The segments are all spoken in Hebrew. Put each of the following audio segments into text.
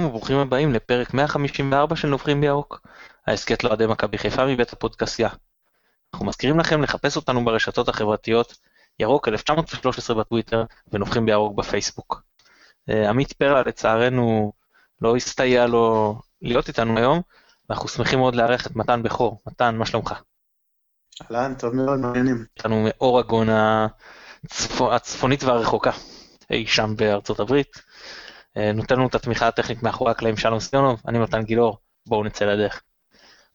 שלום וברוכים הבאים לפרק 154 של נובחים בירוק, ההסכת לאוהדי מכבי חיפה מבית הפודקסייה. אנחנו מזכירים לכם לחפש אותנו ברשתות החברתיות, ירוק 1913 בטוויטר ונובחים בירוק בפייסבוק. אה, עמית פרלה לצערנו לא הסתייע לו להיות איתנו היום, ואנחנו שמחים מאוד לארח את מתן בכור. מתן, מה שלומך? אהלן, טוב מאוד, מעניינים. איתנו מאורגון הצפונית והרחוקה, אי שם בארצות הברית. אה, נותן לנו את התמיכה הטכנית מאחורי הקלעים שלום סטיונוב, אני מתן גילאור, בואו נצא לדרך.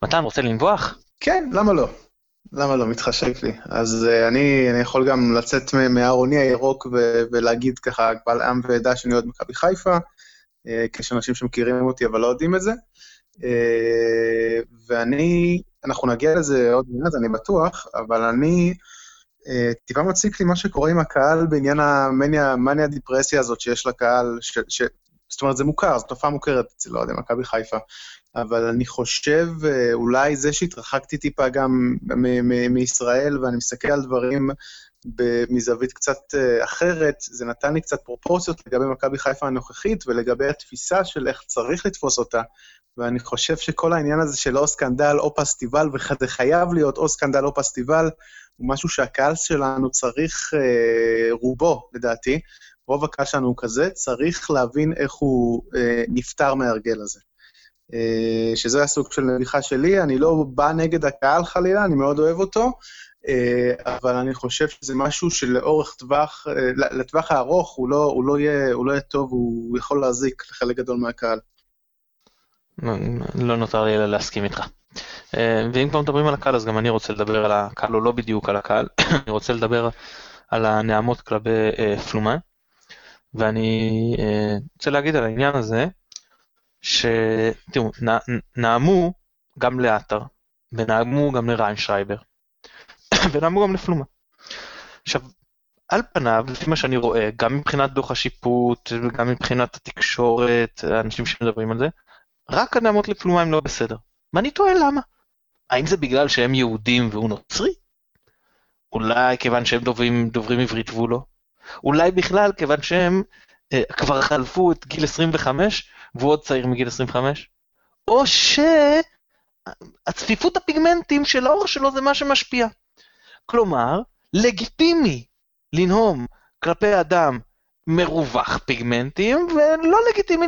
מתן, רוצה לנבוח? כן, למה לא? למה לא? מתחשק לי. אז uh, אני, אני יכול גם לצאת מהארוני הירוק ו- ולהגיד ככה קבל עם ועדה שאני אוהד מכבי חיפה, uh, יש אנשים שמכירים אותי אבל לא יודעים את זה. Uh, ואני, אנחנו נגיע לזה עוד מעט, אני בטוח, אבל אני, טיפה מציק לי מה שקורה עם הקהל בעניין המאניה דיפרסיה הזאת שיש לקהל, ש, ש, זאת אומרת, זה מוכר, זו תופעה מוכרת אצל אוהדי מכבי חיפה. אבל אני חושב, אה, אולי זה שהתרחקתי טיפה גם מישראל, ואני מסתכל על דברים מזווית קצת אה, אחרת, זה נתן לי קצת פרופורציות לגבי מכבי חיפה הנוכחית ולגבי התפיסה של איך צריך לתפוס אותה. ואני חושב שכל העניין הזה של או סקנדל או פסטיבל, וזה חייב להיות או סקנדל או פסטיבל, הוא משהו שהקהל שלנו צריך, אה, רובו, לדעתי, רוב הקהל שלנו הוא כזה, צריך להבין איך הוא נפטר מההרגל הזה. אה, שזה הסוג של נביחה שלי, אני לא בא נגד הקהל חלילה, אני מאוד אוהב אותו, אה, אבל אני חושב שזה משהו שלאורך טווח, אה, לטווח הארוך הוא לא, הוא לא, יהיה, הוא לא יהיה טוב, הוא יכול להזיק לחלק גדול מהקהל. לא נותר לי אלא להסכים איתך. ואם כבר מדברים על הקהל, אז גם אני רוצה לדבר על הקהל, או לא בדיוק על הקהל, אני רוצה לדבר על הנעמות כלפי פלומה, ואני רוצה להגיד על העניין הזה, שתראו, נעמו גם לעטר, ונעמו גם לריינשרייבר, ונעמו גם לפלומה. עכשיו, על פניו, לפי מה שאני רואה, גם מבחינת דוח השיפוט, וגם מבחינת התקשורת, האנשים שמדברים על זה, רק הנעמות לפלומה הם לא בסדר. ואני תוהה למה. האם זה בגלל שהם יהודים והוא נוצרי? אולי כיוון שהם דוברים, דוברים עברית והוא לא? אולי בכלל כיוון שהם אה, כבר חלפו את גיל 25 והוא עוד צעיר מגיל 25, או שהצפיפות הפיגמנטים של האור שלו זה מה שמשפיע. כלומר, לגיטימי לנהום כלפי אדם מרווח פיגמנטים, ולא לגיטימי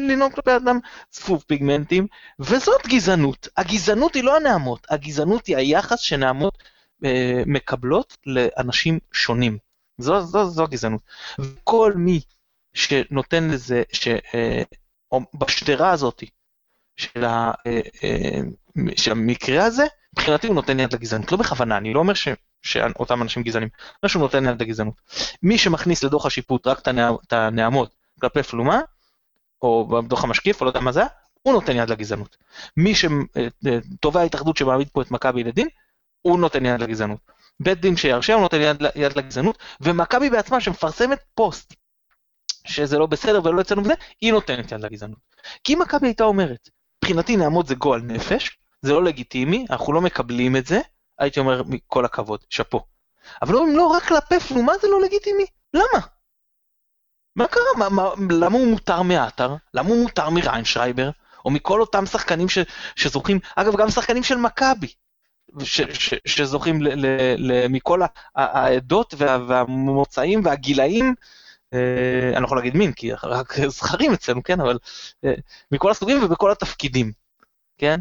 לנהום כלפי אדם צפוף פיגמנטים, וזאת גזענות. הגזענות היא לא הנעמות, הגזענות היא היחס שנעמות אה, מקבלות לאנשים שונים. זו, זו, זו הגזענות. וכל מי שנותן לזה, ש, אה, בשדרה הזאת של, ה, אה, אה, של המקרה הזה, מבחינתי הוא נותן יד לגזענות. לא בכוונה, אני לא אומר ש, שאותם אנשים גזענים, אומר שהוא נותן יד לגזענות. מי שמכניס לדוח השיפוט רק את הנעמות כלפי פלומה, או בדוח המשקיף, או לא יודע מה זה, הוא נותן יד לגזענות. מי שתובע ההתאחדות שמעמיד פה את מכבי לדין, הוא נותן יד לגזענות. בית דין שירשה, הוא נותן יד, יד לגזענות, ומכבי בעצמה שמפרסמת פוסט שזה לא בסדר ולא יצאנו מזה, היא נותנת יד לגזענות. כי אם מכבי הייתה אומרת, מבחינתי נעמוד זה גועל נפש, זה לא לגיטימי, אנחנו לא מקבלים את זה, הייתי אומר כל הכבוד, שאפו. אבל אם לא, רק כלפי פלומה זה לא לגיטימי, למה? מה קרה? מה, מה, למה הוא מותר מעטר? למה הוא מותר מריינשרייבר? או מכל אותם שחקנים ש, שזוכים, אגב גם שחקנים של מכבי, שזוכים ל, ל, ל, מכל העדות וה, והמוצאים והגילאים אה, אני לא יכול להגיד מין, כי רק זכרים אצלנו, כן, אבל אה, מכל הסוגים ובכל התפקידים, כן?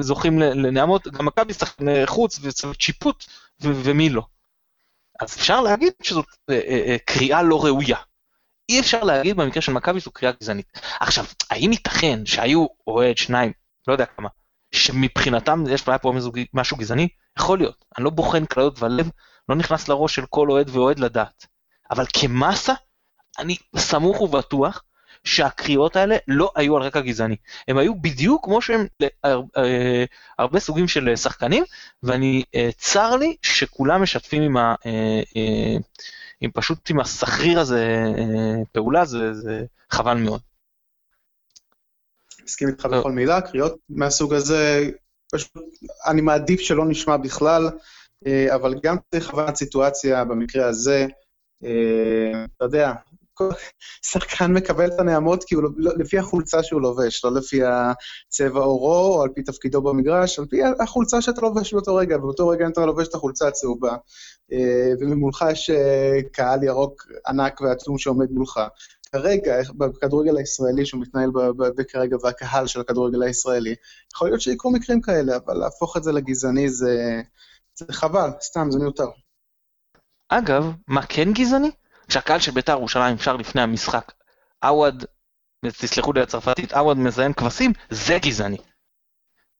זוכים לנעמות, גם מכבי שחקן חוץ וצוות שיפוט, ומי לא. אז אפשר להגיד שזאת אה, קריאה לא ראויה. אי אפשר להגיד במקרה של מכבי זו קריאה גזענית. עכשיו, האם ייתכן שהיו אוהד שניים, לא יודע כמה, שמבחינתם יש פה משהו גזעני? יכול להיות. אני לא בוחן כליות ולב, לא נכנס לראש של כל אוהד ואוהד לדעת. אבל כמאסה, אני סמוך ובטוח שהקריאות האלה לא היו על רקע גזעני. הם היו בדיוק כמו שהם להרבה אה, סוגים של שחקנים, ואני, אה, צר לי שכולם משתפים עם, ה, אה, עם פשוט עם הסחריר הזה פעולה, זה, זה חבל מאוד. מסכים איתך בכל מילה, קריאות מהסוג הזה, פשוט, אני מעדיף שלא נשמע בכלל, אבל גם צריך הבנת סיטואציה במקרה הזה, אה, אתה יודע, שחקן מקבל את הנעמות כי הוא לא, לא, לפי החולצה שהוא לובש, לא לפי הצבע עורו או על פי תפקידו במגרש, על פי החולצה שאתה לובש באותו רגע, ובאותו רגע אתה לובש את החולצה הצהובה, אה, וממולך יש אה, קהל ירוק ענק ועצום שעומד מולך. כרגע, בכדורגל הישראלי שמתנהל כרגע, והקהל של הכדורגל הישראלי, יכול להיות שיקרו מקרים כאלה, אבל להפוך את זה לגזעני זה, זה חבל, סתם, זה מיותר. אגב, מה כן גזעני? כשהקהל של בית"ר ירושלים שר לפני המשחק, עווד, תסלחו לי הצרפתית, עווד מזיין כבשים, זה גזעני.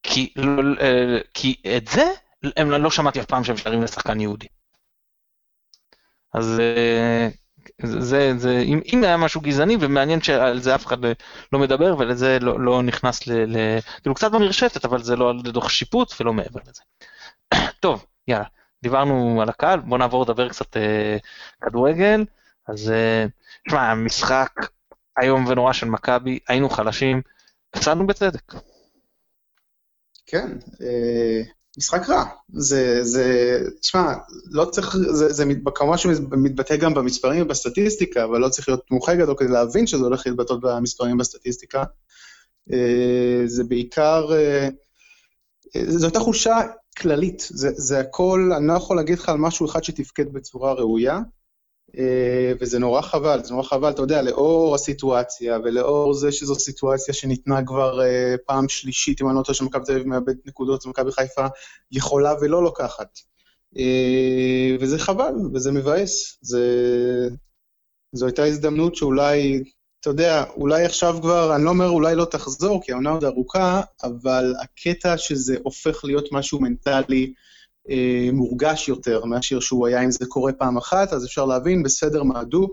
כי, לא, אה, כי את זה, הם לא שמעתי אף פעם שהם שרים לשחקן יהודי. אז אה, זה, זה, אם, אם היה משהו גזעני, ומעניין שעל זה אף אחד לא מדבר, ולזה לא, לא נכנס ל... ל כאילו קצת במרשתת, אבל זה לא לדוח שיפוט ולא מעבר לזה. טוב, יאללה, דיברנו על הקהל, בוא נעבור לדבר קצת אה, כדורגל. אז אה, תשמע, המשחק איום ונורא של מכבי, היינו חלשים, הפסדנו בצדק. כן, אה, משחק רע. זה, זה, תשמע, לא צריך, זה, זה כמובן שמתבטא גם במספרים ובסטטיסטיקה, אבל לא צריך להיות מומחה גדול כדי להבין שזה הולך להתבטא במספרים ובסטטיסטיקה. אה, זה בעיקר, זו הייתה חולשה כללית, זה, זה הכל, אני לא יכול להגיד לך על משהו אחד שתפקד בצורה ראויה. אה, וזה נורא חבל, זה נורא חבל, אתה יודע, לאור הסיטואציה ולאור זה שזו סיטואציה שניתנה כבר אה, פעם שלישית, אם אני לא טועה שמכבי תל אביב מאבדת נקודות ומכבי חיפה יכולה ולא לוקחת. אה, וזה חבל, וזה מבאס. זה... זו הייתה הזדמנות שאולי, אתה יודע, אולי עכשיו כבר, אני לא אומר אולי לא תחזור, כי העונה עוד ארוכה, אבל הקטע שזה הופך להיות משהו מנטלי, מורגש יותר מאשר שהוא היה אם זה קורה פעם אחת, אז אפשר להבין, בסדר, מעדו,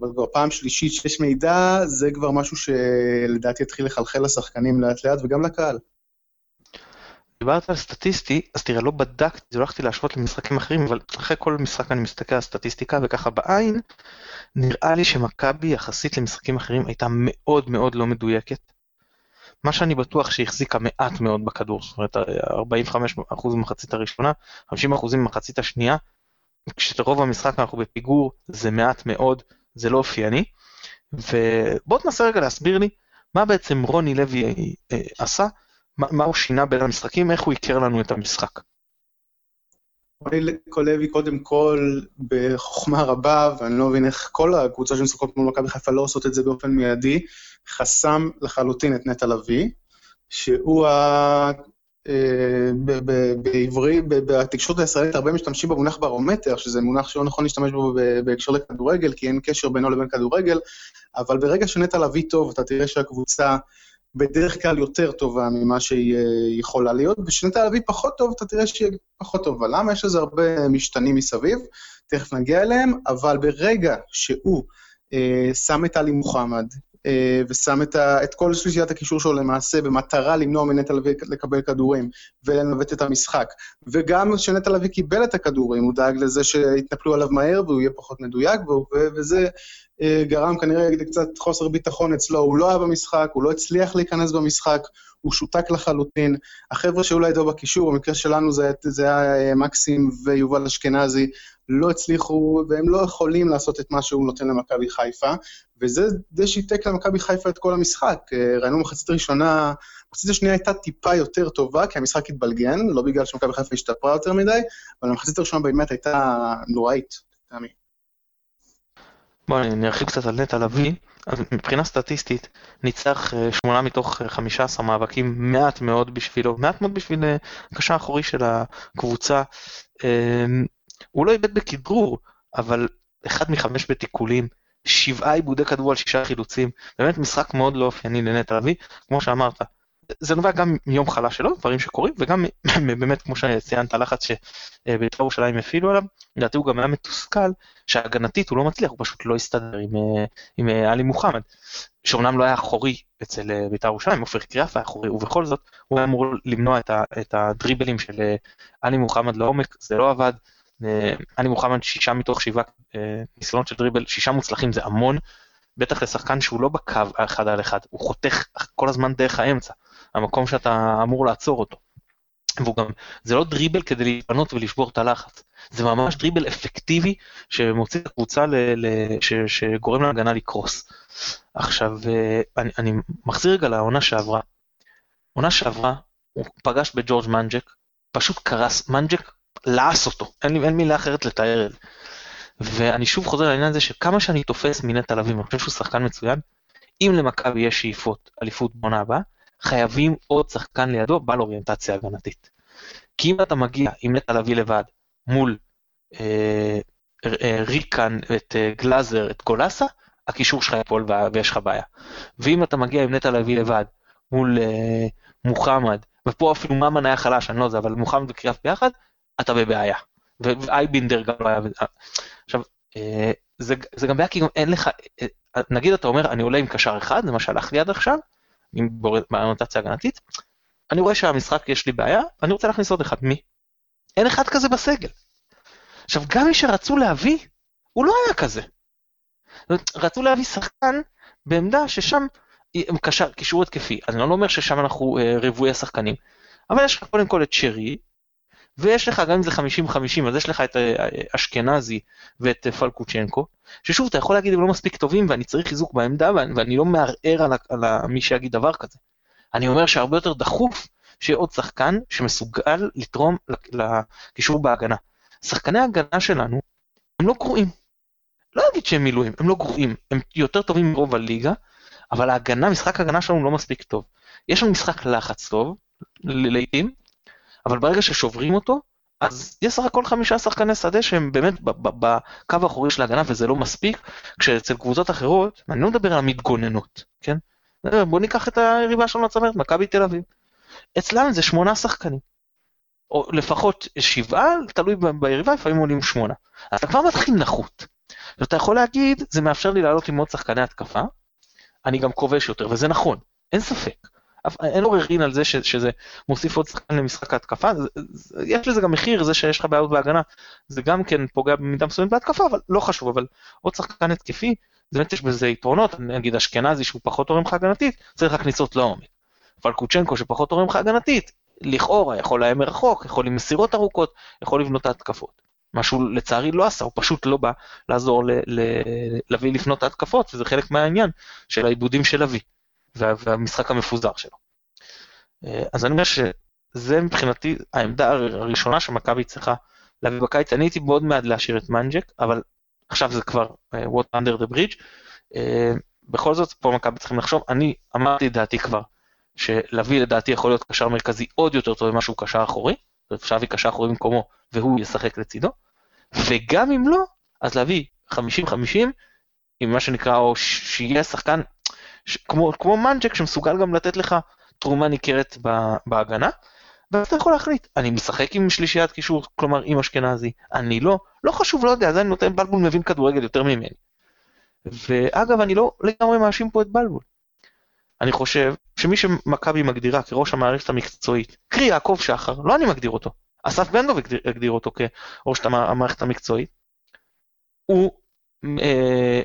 אבל כבר פעם שלישית שיש מידע, זה כבר משהו שלדעתי יתחיל לחלחל לשחקנים לאט לאט וגם לקהל. דיברת על סטטיסטי, אז תראה, לא בדקתי, לא הלכתי להשוות למשחקים אחרים, אבל אחרי כל משחק אני מסתכל על סטטיסטיקה, וככה בעין, נראה לי שמכבי יחסית למשחקים אחרים הייתה מאוד מאוד לא מדויקת. מה שאני בטוח שהחזיקה מעט מאוד בכדור, זאת אומרת 45% במחצית הראשונה, 50% במחצית השנייה, כשרוב המשחק אנחנו בפיגור זה מעט מאוד, זה לא אופייני. ובוא תנסה רגע להסביר לי מה בעצם רוני לוי אה, עשה, מה, הוא שינה בין המשחקים, איך הוא הכיר לנו את המשחק. רוני לוי קודם כל בחוכמה רבה, ואני לא מבין איך כל הקבוצות שמשחקות כמו מכבי חיפה לא עושות את זה באופן מיידי, חסם לחלוטין את נטע לביא, שהוא ה... אה, בעברי, בתקשורת הישראלית הרבה משתמשים במונח ברומטר, שזה מונח שלא נכון להשתמש בו בהקשר לכדורגל, כי אין קשר בינו לבין כדורגל, אבל ברגע שנטע לביא טוב, אתה תראה שהקבוצה בדרך כלל יותר טובה ממה שהיא אה, יכולה להיות, וכשנטע לביא פחות טוב, אתה תראה שהיא פחות טובה. למה? יש לזה הרבה משתנים מסביב, תכף נגיע אליהם, אבל ברגע שהוא אה, שם את עלי מוחמד, אה, ושם את, ה, את כל שלישיית הקישור שלו למעשה במטרה למנוע מנטע לביא לקבל כדורים ולנווט את המשחק. וגם כשנטע לביא קיבל את הכדורים, הוא דאג לזה שיתנפלו עליו מהר והוא יהיה פחות מדויק, וזה אה, גרם כנראה לקצת חוסר ביטחון אצלו. הוא לא היה במשחק, הוא לא הצליח להיכנס במשחק, הוא שותק לחלוטין. החבר'ה שהיו לידו בקישור, במקרה שלנו זה, זה היה אה, מקסים ויובל אשכנזי, לא הצליחו, והם לא יכולים לעשות את מה שהוא נותן למכבי חיפה, וזה שיתק למכבי חיפה את כל המשחק. אה, ראינו מחצית ראשונה, מחצית השנייה הייתה טיפה יותר טובה, כי המשחק התבלגן, לא בגלל שמכבי חיפה השתפרה יותר מדי, אבל המחצית הראשונה באמת הייתה נוראית, תמי. בוא אני ארחיב קצת על נטע לביא, אז מבחינה סטטיסטית ניצח 8 אה, מתוך 15 אה, מאבקים, מעט מאוד בשבילו, מעט מאוד בשביל הקשר האחורי של הקבוצה. הוא לא איבד בכדרור, אבל אחד מחמש בתיקולים, שבעה עיבודי כדור על שישה חילוצים, באמת משחק מאוד לא אופייני לנטע לביא, כמו שאמרת. זה נובע גם מיום חלש שלו, דברים שקורים, וגם באמת, כמו שציינת, הלחץ שבית"ר ירושלים הפעילו עליו, לדעתי הוא גם היה מתוסכל שהגנתית הוא לא מצליח, הוא פשוט לא הסתדר עם, עם עלי מוחמד, שאומנם לא היה אחורי אצל בית"ר ירושלים, עופר קריאף היה אחורי, ובכל זאת הוא היה אמור למנוע את, ה, את הדריבלים של עלי מוחמד לעומק, זה לא עבד. אני מוחמד שישה מתוך שבעה אה, ניסיונות של דריבל, שישה מוצלחים זה המון, בטח לשחקן שהוא לא בקו אחד על אחד, הוא חותך כל הזמן דרך האמצע, המקום שאתה אמור לעצור אותו. והוא גם, זה לא דריבל כדי להתפנות ולשבור את הלחץ, זה ממש דריבל אפקטיבי שמוציא את הקבוצה, ל, ל, ש, שגורם להגנה לקרוס. עכשיו, אה, אני, אני מחזיר רגע לעונה שעברה. עונה שעברה, הוא פגש בג'ורג' מנג'ק, פשוט קרס, מנג'ק לעס אותו, אין אין מילה אחרת לתאר את זה. ואני שוב חוזר לעניין הזה שכמה שאני תופס מנטע לביא, אני חושב שהוא שחקן מצוין, אם למכבי יש שאיפות אליפות בעונה הבאה, חייבים עוד שחקן לידו בעל אוריינטציה הגנתית. כי אם אתה מגיע עם נטע לביא לבד מול אה, אה, ריקן, את אה, גלאזר, את גולסה, הקישור שלך ייפול ויש לך בעיה. ואם אתה מגיע עם נטע לביא לבד מול אה, מוחמד, ופה אפילו ממן היה חלש, אני לא יודע, אבל מוחמד וקריאף ביחד, אתה בבעיה. ואייבינדר גם לא היה... עכשיו, אה, זה, זה גם בעיה כי גם אין לך, אה, נגיד אתה אומר, אני עולה עם קשר אחד, זה מה שהלך לי עד עכשיו, עם באנוטציה הגנתית, אני רואה שהמשחק יש לי בעיה, אני רוצה להכניס עוד אחד, מי? אין אחד כזה בסגל. עכשיו, גם מי שרצו להביא, הוא לא היה כזה. רצו להביא שחקן בעמדה ששם קשר, קישור התקפי, אז אני לא אומר ששם אנחנו אה, השחקנים, אבל יש לך קודם כל את שרי, ויש לך, גם אם זה 50-50, אז יש לך את אה, אשכנזי ואת אה, פלקוצ'נקו, ששוב, אתה יכול להגיד הם לא מספיק טובים ואני צריך חיזוק בעמדה ואני, ואני לא מערער על, על מי שיגיד דבר כזה. אני אומר שהרבה יותר דחוף שיהיה עוד שחקן שמסוגל לתרום לקישור בהגנה. שחקני ההגנה שלנו הם לא גרועים. לא אגיד שהם מילואים, הם לא גרועים, הם יותר טובים מרוב הליגה, אבל ההגנה, משחק ההגנה שלנו לא מספיק טוב. יש לנו משחק לחץ טוב, לעיתים, אבל ברגע ששוברים אותו, אז יש סך הכל חמישה שחקני שדה שהם באמת בקו האחורי של ההגנה וזה לא מספיק, כשאצל קבוצות אחרות, אני לא מדבר על המתגוננות, כן? בוא ניקח את היריבה שלנו לצמרת, מכבי תל אביב. אצלם זה שמונה שחקנים. או לפחות שבעה, תלוי ביריבה, לפעמים עולים שמונה. אז אתה כבר מתחיל נחות. ואתה יכול להגיד, זה מאפשר לי לעלות עם עוד שחקני התקפה, אני גם כובש יותר, וזה נכון, אין ספק. אין עוררין על זה ש, שזה מוסיף עוד שחקן למשחק ההתקפה, יש לזה גם מחיר, זה שיש לך בעיות בהגנה, זה גם כן פוגע במידה מסוימת בהתקפה, אבל לא חשוב, אבל עוד שחקן התקפי, באמת יש בזה יתרונות, נגיד אשכנזי שהוא פחות תורם לך הגנתית, צריך רק כניסות לעומק. פלקוצ'נקו שפחות תורם לך הגנתית, לכאורה יכול להם מרחוק, יכול עם מסירות ארוכות, יכול לבנות את ההתקפות. מה שהוא לצערי לא עשה, הוא פשוט לא בא לעזור לביא לפנות ההתקפות, וזה חלק מהעניין של העיבודים של והמשחק המפוזר שלו. אה, אז אני אומר שזה מבחינתי העמדה הראשונה שמכבי צריכה להביא בקיץ. אני הייתי מאוד מעד להשאיר את מנג'ק, אבל עכשיו זה כבר uh, what under the bridge. Uh, בכל זאת, פה מכבי צריכים לחשוב, אני אמרתי את דעתי כבר, שלוי לדעתי יכול להיות קשר מרכזי עוד יותר טוב ממה שהוא קשר אחורי, אפשר להביא קשר אחורי במקומו והוא ישחק לצידו, וגם אם לא, אז להביא 50-50 עם מה שנקרא, או שיהיה שחקן כמו, כמו מנג'ק שמסוגל גם לתת לך תרומה ניכרת בהגנה, ואז אתה יכול להחליט, אני משחק עם שלישיית קישור, כלומר עם אשכנזי, אני לא, לא חשוב, לא יודע, אז אני נותן בלבול מבין כדורגל יותר ממני. ואגב, אני לא לגמרי מאשים פה את בלבול. אני חושב שמי שמכבי מגדירה כראש המערכת המקצועית, קרי יעקב שחר, לא אני מגדיר אותו, אסף בן דב הגדיר אותו כראש המערכת המקצועית, הוא אה,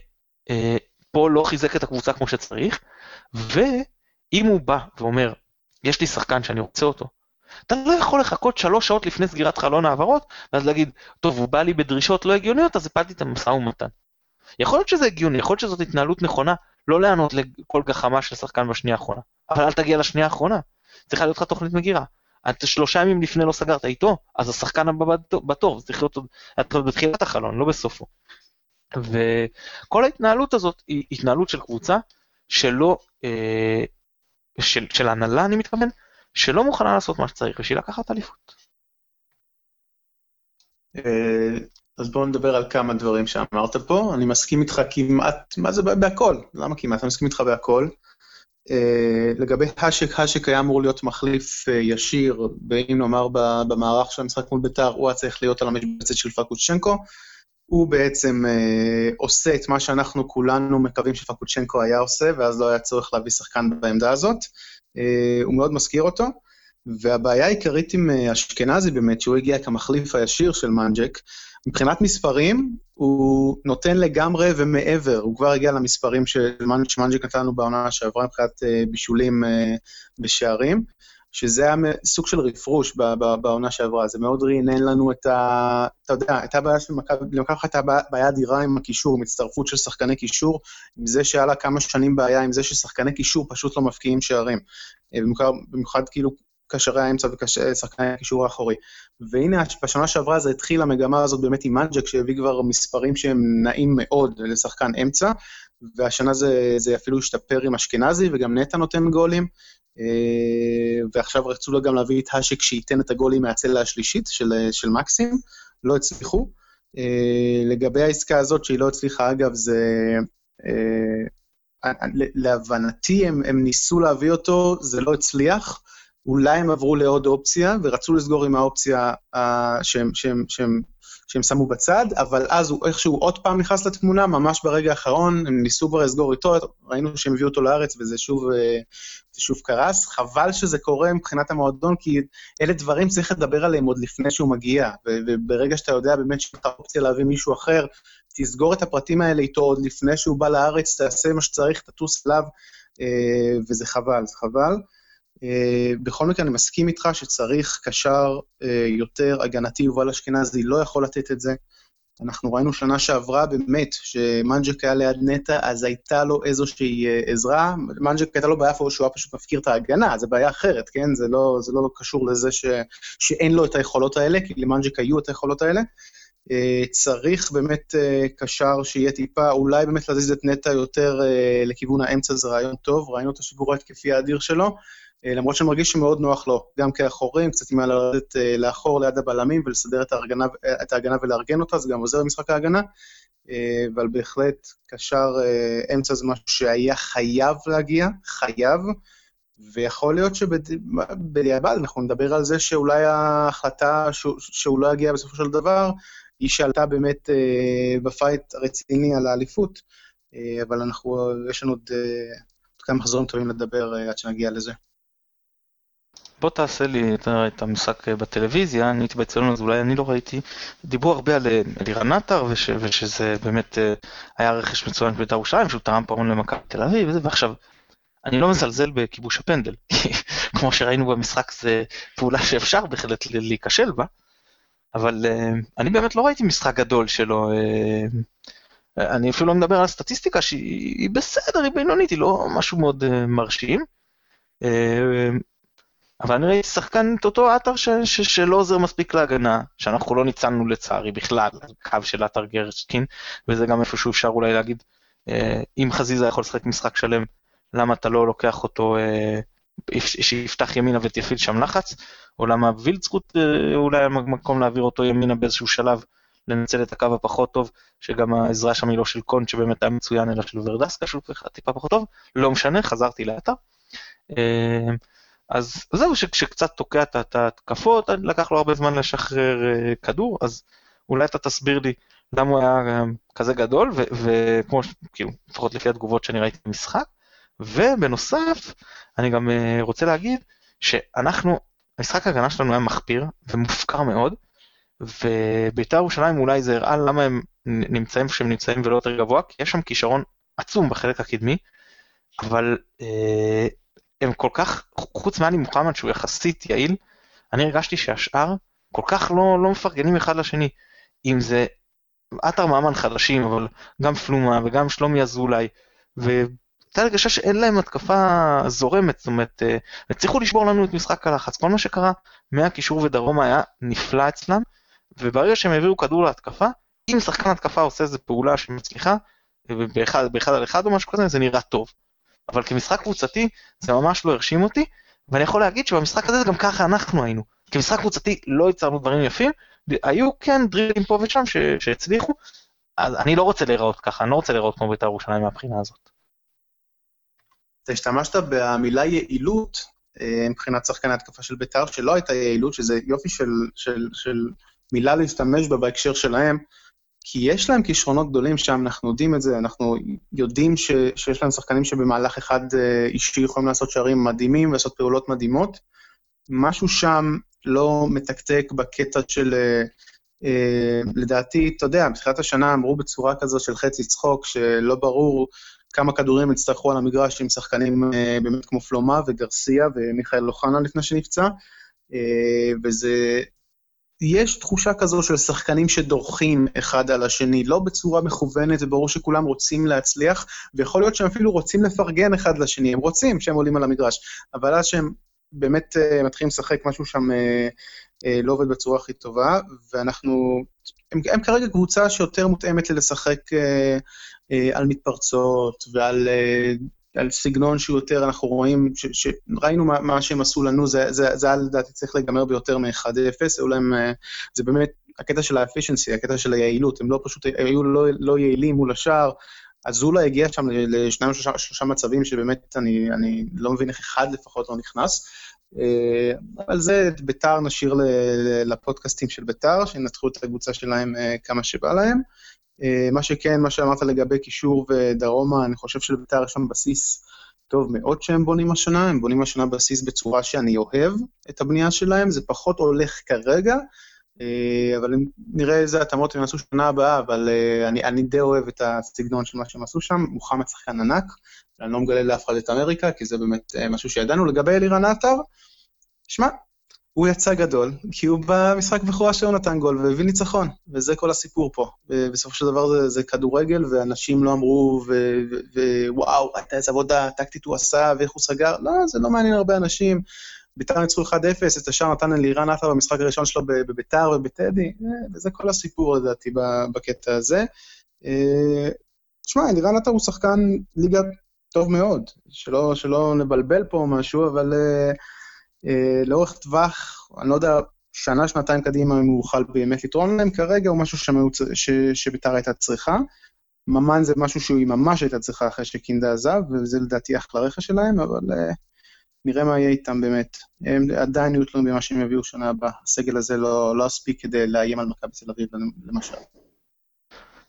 פה לא חיזק את הקבוצה כמו שצריך, ואם הוא בא ואומר, יש לי שחקן שאני רוצה אותו, אתה לא יכול לחכות שלוש שעות לפני סגירת חלון העברות, ואז להגיד, טוב, הוא בא לי בדרישות לא הגיוניות, אז הפלתי את המשא ומתן. יכול להיות שזה הגיוני, יכול להיות שזאת התנהלות נכונה, לא לענות לכל גחמה של שחקן בשנייה האחרונה, אבל אל תגיע לשנייה האחרונה. צריכה להיות לך תוכנית מגירה. אתה שלושה ימים לפני לא סגרת איתו, אז השחקן הבא בתור, זה צריך להיות בתחילת החלון, לא בסופו. וכל ההתנהלות הזאת היא התנהלות של קבוצה שלא, אה, של, של הנהלה אני מתכוון, שלא מוכנה לעשות מה שצריך בשביל לקחת אליפות. אה, אז בואו נדבר על כמה דברים שאמרת פה, אני מסכים איתך כמעט, מה זה בהכל? למה כמעט? אני מסכים איתך בהכל. אה, לגבי האשק, האשק היה אמור להיות מחליף אה, ישיר, ואם נאמר במערך של המשחק מול בית"ר, הוא היה צריך להיות על המשבצת של פקוצ'נקו. הוא בעצם אה, עושה את מה שאנחנו כולנו מקווים שפקוצ'נקו היה עושה, ואז לא היה צורך להביא שחקן בעמדה הזאת. אה, הוא מאוד מזכיר אותו. והבעיה העיקרית עם אה, אשכנזי באמת, שהוא הגיע כמחליף הישיר של מנג'ק, מבחינת מספרים, הוא נותן לגמרי ומעבר, הוא כבר הגיע למספרים שמנג'ק נתן לנו בעונה שעברה מבחינת אה, בישולים אה, ושערים. שזה היה סוג של רפרוש בעונה שעברה, זה מאוד רענן לנו את ה... אתה יודע, הייתה בעיה של מכבי, למכבי הייתה בעיה אדירה עם הקישור, עם הצטרפות של שחקני קישור, עם זה שהיה לה כמה שנים בעיה עם זה ששחקני קישור פשוט לא מפקיעים שערים. אה, במיוחד, במיוחד כאילו קשרי האמצע ושחקני הקישור האחורי. והנה, בשנה שעברה זה התחיל המגמה הזאת באמת עם מנג'ק, שהביא כבר מספרים שהם נעים מאוד לשחקן אמצע, והשנה זה, זה אפילו השתפר עם אשכנזי, וגם נטע נותן גולים. אה, ועכשיו רצו לו גם להביא את האשק שייתן את הגולים מהצלע השלישית של, של מקסים, לא הצליחו. אה, לגבי העסקה הזאת, שהיא לא הצליחה, אגב, זה... אה, להבנתי הם, הם ניסו להביא אותו, זה לא הצליח. אולי הם עברו לעוד אופציה, ורצו לסגור עם האופציה שהם, שהם, שהם, שהם שמו בצד, אבל אז הוא איכשהו עוד פעם נכנס לתמונה, ממש ברגע האחרון, הם ניסו כבר לסגור איתו, ראינו שהם הביאו אותו לארץ וזה שוב, uh, זה שוב קרס. חבל שזה קורה מבחינת המועדון, כי אלה דברים שצריך לדבר עליהם עוד לפני שהוא מגיע, וברגע שאתה יודע באמת שאתה אופציה להביא מישהו אחר, תסגור את הפרטים האלה איתו עוד לפני שהוא בא לארץ, תעשה מה שצריך, תטוס אליו, uh, וזה חבל, זה חבל. אה, בכל מקרה, אני מסכים איתך שצריך קשר אה, יותר הגנתי, יובל אשכנזי לא יכול לתת את זה. אנחנו ראינו שנה שעברה באמת, שמנג'ק היה ליד נטע, אז הייתה לו איזושהי אה, עזרה. מנג'ק הייתה לו בעיה שהוא היה פשוט מפקיר את ההגנה, זו בעיה אחרת, כן? זה לא, זה לא קשור לזה ש, שאין לו את היכולות האלה, כי למנג'ק היו את היכולות האלה. צריך באמת קשר שיהיה טיפה, אולי באמת להזיז את נטע יותר לכיוון האמצע, זה רעיון טוב, ראינו את השיגור ההתקפי האדיר שלו. אה, למרות שאני מרגיש שמאוד נוח לו, גם מאחורה, קצת עם לרדת אה, לאחור ליד הבלמים ולסדר את ההגנה, את ההגנה ולארגן אותה, זה גם עוזר במשחק ההגנה, אה, אבל בהחלט קשר אמצע זה משהו שהיה חייב להגיע, חייב, ויכול להיות שבדיעבד אנחנו נדבר על זה שאולי ההחלטה שהוא לא יגיע בסופו של דבר, היא שעלתה באמת בפייט הרציני על האליפות, אבל אנחנו, יש לנו עוד כמה מחזורים טובים לדבר עד שנגיע לזה. בוא תעשה לי את המשחק בטלוויזיה, אני הייתי באצטדיון אז אולי אני לא ראיתי, דיברו הרבה על אלירן עטר וש, ושזה באמת אה, היה רכש מצוין בבית"ר ירושלים, שהוא תרם פעמון למכבי תל אביב וזה, ועכשיו, אני לא מזלזל בכיבוש הפנדל, כמו שראינו במשחק זה פעולה שאפשר בהחלט להיכשל בה, אבל אה, אני באמת לא ראיתי משחק גדול שלו, אה, אני אפילו לא מדבר על הסטטיסטיקה שהיא בסדר, היא בינונית, היא לא משהו מאוד מרשים. אבל אני ראיתי שחקן את אותו עטר שלא עוזר מספיק להגנה, שאנחנו לא ניצלנו לצערי בכלל, קו של עטר גרשקין, וזה גם איפשהו אפשר אולי להגיד, אה, אם חזיזה יכול לשחק משחק שלם, למה אתה לא לוקח אותו, אה, שיפתח ימינה ותפעיל שם לחץ, או למה וילדסקוט אה, אולי היה מקום להעביר אותו ימינה באיזשהו שלב, לנצל את הקו הפחות טוב, שגם העזרה שם היא לא של קונט שבאמת היה מצוין, אלא של ורדסקה שהוא טיפה פחות טוב, לא משנה, חזרתי לאתר. אז זהו, שקצת תוקע את ההתקפות, לקח לו הרבה זמן לשחרר אה, כדור, אז אולי אתה תסביר לי למה הוא היה אה, כזה גדול, וכמו, כאילו, לפחות לפי התגובות שאני ראיתי במשחק, ובנוסף, אני גם אה, רוצה להגיד שאנחנו, המשחק ההגנה שלנו היה מחפיר ומופקר מאוד, ובית"ר ירושלים אולי זה הראה למה הם נמצאים איפה שהם נמצאים ולא יותר גבוה, כי יש שם כישרון עצום בחלק הקדמי, אבל אה, הם כל כך, חוץ מאלי מוחמד שהוא יחסית יעיל, אני הרגשתי שהשאר כל כך לא, לא מפרגנים אחד לשני. אם זה עטר מאמן חדשים, אבל גם פלומה וגם שלומי אזולאי, והייתה הרגשה שאין להם התקפה זורמת, זאת אומרת, אה, הצליחו לשבור לנו את משחק הלחץ. כל מה שקרה מהקישור ודרומה היה נפלא אצלם, וברגע שהם העבירו כדור להתקפה, אם שחקן התקפה עושה איזה פעולה שמצליחה, באחד, באחד על אחד או משהו כזה, זה נראה טוב. אבל כמשחק קבוצתי זה ממש לא הרשים אותי, ואני יכול להגיד שבמשחק הזה גם ככה אנחנו היינו. כמשחק קבוצתי לא יצרנו דברים יפים, היו כן דרילים פה ושם שהצליחו, אז אני לא רוצה להיראות ככה, אני לא רוצה להיראות כמו בית"ר ירושלים מהבחינה הזאת. אתה השתמשת במילה יעילות אה, מבחינת שחקני התקפה של בית"ר, שלא הייתה יעילות, שזה יופי של, של, של מילה להשתמש בה בהקשר שלהם. כי יש להם כישרונות גדולים שם, אנחנו יודעים את זה, אנחנו יודעים ש, שיש להם שחקנים שבמהלך אחד אה, אישי יכולים לעשות שערים מדהימים ולעשות פעולות מדהימות. משהו שם לא מתקתק בקטע של, אה, אה, לדעתי, אתה יודע, בתחילת השנה אמרו בצורה כזו של חצי צחוק, שלא ברור כמה כדורים יצטרכו על המגרש עם שחקנים באמת כמו פלומה וגרסיה ומיכאל אוחנה לפני שנפצע, וזה... יש תחושה כזו של שחקנים שדורכים אחד על השני, לא בצורה מכוונת, וברור שכולם רוצים להצליח, ויכול להיות שהם אפילו רוצים לפרגן אחד לשני, הם רוצים שהם עולים על המגרש, אבל אז שהם באמת uh, מתחילים לשחק, משהו שם uh, uh, לא עובד בצורה הכי טובה, ואנחנו... הם, הם כרגע קבוצה שיותר מותאמת ללשחק uh, uh, על מתפרצות ועל... Uh, על סגנון שהוא יותר, אנחנו רואים, שראינו מה, מה שהם עשו לנו, זה, זה, זה היה לדעתי צריך להיגמר ביותר מ-1-0, אולי הם, זה באמת הקטע של האפישנסי, הקטע של היעילות, הם לא פשוט היו לא, לא יעילים מול השער, אזולה הגיע שם לשניים שלושה, שלושה מצבים שבאמת אני, אני לא מבין איך אחד לפחות לא נכנס. אה, אבל זה את ביתר נשאיר לפודקאסטים של ביתר, שינתחו את הקבוצה שלהם אה, כמה שבא להם. אה, מה שכן, מה שאמרת לגבי קישור ודרומה, אני חושב שלביתר יש שם בסיס טוב מאוד שהם בונים השנה, הם בונים השנה בסיס בצורה שאני אוהב את הבנייה שלהם, זה פחות הולך כרגע, אה, אבל נראה איזה התאמות הם יעשו שנה הבאה, אבל אה, אני, אני די אוהב את הסגנון של מה שהם עשו שם. מוחמד שחקן ענק, אני לא מגלה לאף אחד את אמריקה, כי זה באמת משהו שידענו. לגבי אלירן עטר, שמע, הוא יצא גדול, כי הוא במשחק בכורה שלו נתן גול והביא ניצחון, וזה כל הסיפור פה. בסופו של דבר זה, זה כדורגל, ואנשים לא אמרו, ווואו, איזה עבודה טקטית הוא עשה, ואיך הוא סגר, לא, זה לא מעניין הרבה אנשים. ביתר ניצחו 1-0, את השאר נתן אלירן עטר במשחק הראשון שלו בביתר ובטדי, אה, וזה כל הסיפור לדעתי בקטע הזה. תשמע, אה, אלירן עטר הוא שחקן ליגה טוב מאוד, שלא, שלא נבלבל פה משהו, אבל uh, לאורך טווח, אני לא יודע, שנה, שנתיים קדימה אם הוא יוכל באמת לתרום להם, כרגע הוא משהו שביתר הייתה צריכה. ממן זה משהו שהיא ממש הייתה צריכה אחרי שקינדה עזב, וזה לדעתי אחלה רכש שלהם, אבל uh, נראה מה יהיה איתם באמת. הם עדיין יהיו תלויים במה שהם יביאו שנה הבאה. הסגל הזה לא, לא אספיק כדי לאיים על מכבי תל אביב, למשל.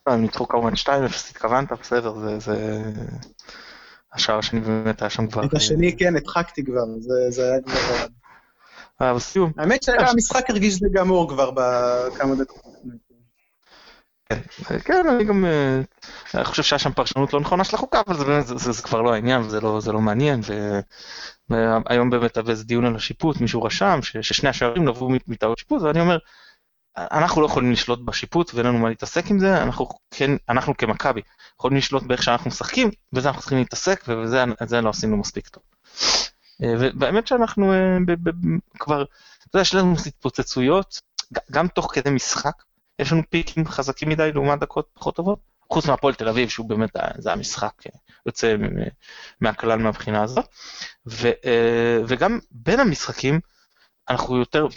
לא, הם ניצחו כמובן 2-0, התכוונת, בסדר, זה... זה... השער השני באמת היה שם כבר... את השני, כן, הדחקתי כבר, זה היה כבר... אה, בסיום. האמת שהמשחק הרגיש לגמור כבר בכמה דקות. כן, כן, אני גם אה, אני חושב שהיה שם פרשנות לא נכונה של החוקה, אבל זה, באמת, זה, זה, זה כבר לא העניין, זה לא, זה לא מעניין, והיום באמת היה איזה דיון על השיפוט, מישהו רשם ששני השערים נבעו מטעות שיפוט, ואני אומר, אנחנו לא יכולים לשלוט בשיפוט ואין לנו מה להתעסק עם זה, אנחנו כן, אנחנו כמכבי יכולים לשלוט באיך שאנחנו משחקים, וזה אנחנו צריכים להתעסק, ובזה לא עשינו מספיק טוב. אה, ובאמת שאנחנו אה, כבר, אתה יודע, יש לנו התפוצצויות, גם תוך כדי משחק, יש לנו פיקים חזקים מדי לעומת דקות פחות טובות, חוץ מהפועל תל אביב שהוא באמת, זה המשחק אה, יוצא מהכלל מהבחינה הזאת, ו, אה, וגם בין המשחקים אנחנו יותר,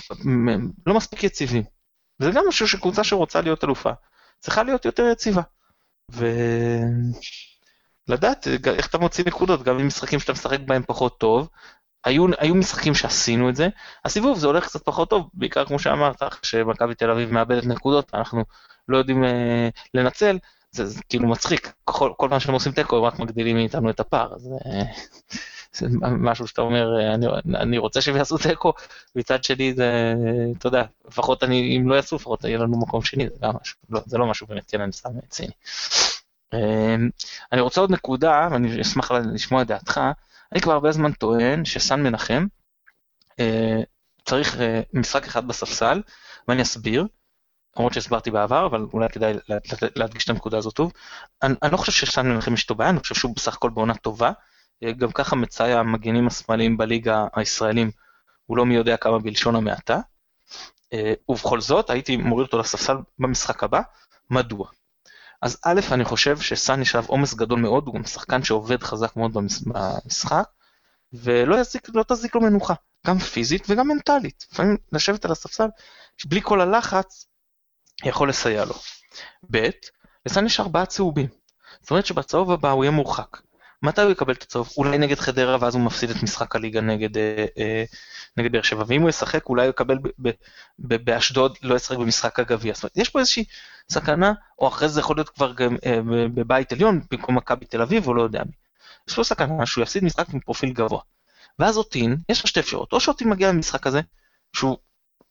לא מספיק יציבים, וזה גם משהו שקבוצה שרוצה להיות אלופה, צריכה להיות יותר יציבה, ולדעת איך אתה מוציא נקודות, גם במשחקים שאתה משחק בהם פחות טוב, היו, היו משחקים שעשינו את זה, הסיבוב זה הולך קצת פחות טוב, בעיקר כמו שאמרת, שמכבי תל אביב מאבדת נקודות, אנחנו לא יודעים אה, לנצל, זה, זה כאילו מצחיק, כל, כל פעם שהם עושים תיקו הם רק מגדילים מאיתנו את הפער, אז אה, משהו שאתה אומר, אה, אני, אני רוצה שהם יעשו תיקו, מצד שני זה, אתה יודע, לפחות אני, אם לא יעשו, לפחות יהיה לנו מקום שני, זה גם משהו, לא, זה לא משהו באמת, כן, אני סתם ציני. אה, אני רוצה עוד נקודה, ואני אשמח לשמוע את דעתך, אני כבר הרבה זמן טוען שסן מנחם אה, צריך אה, משחק אחד בספסל, ואני אסביר, למרות שהסברתי בעבר, אבל אולי כדאי להדגיש את הנקודה הזאת טוב. אני, אני לא חושב שסן מנחם יש בעיה, אני חושב שהוא בסך הכל בעונה טובה. אה, גם ככה מצאי המגנים השמאליים בליגה הישראלים הוא לא מי יודע כמה בלשון המעטה. ובכל זאת הייתי מוריד אותו לספסל במשחק הבא, מדוע? אז א', אני חושב שסאן יש עליו עומס גדול מאוד, הוא גם שחקן שעובד חזק מאוד במשחק, ולא יזיק, לא תזיק לו מנוחה, גם פיזית וגם מנטלית. לפעמים לשבת על הספסל, בלי כל הלחץ, יכול לסייע לו. ב', לסאן יש ארבעה צהובים. זאת אומרת שבצהוב הבא הוא יהיה מורחק. מתי הוא יקבל את הצהוב? אולי נגד חדרה ואז הוא מפסיד את משחק הליגה נגד, אה, אה, נגד באר שבע, ואם הוא ישחק אולי הוא יקבל באשדוד, לא ישחק במשחק הגביע. זאת אומרת, יש פה איזושהי סכנה, או אחרי זה יכול להיות כבר גם אה, בבית עליון במקום מכבי תל אביב או לא יודע מי. יש פה סכנה שהוא יפסיד משחק עם פרופיל גבוה. ואז אותין, יש לו שתי אפשרות, או שאותין מגיע למשחק הזה, שהוא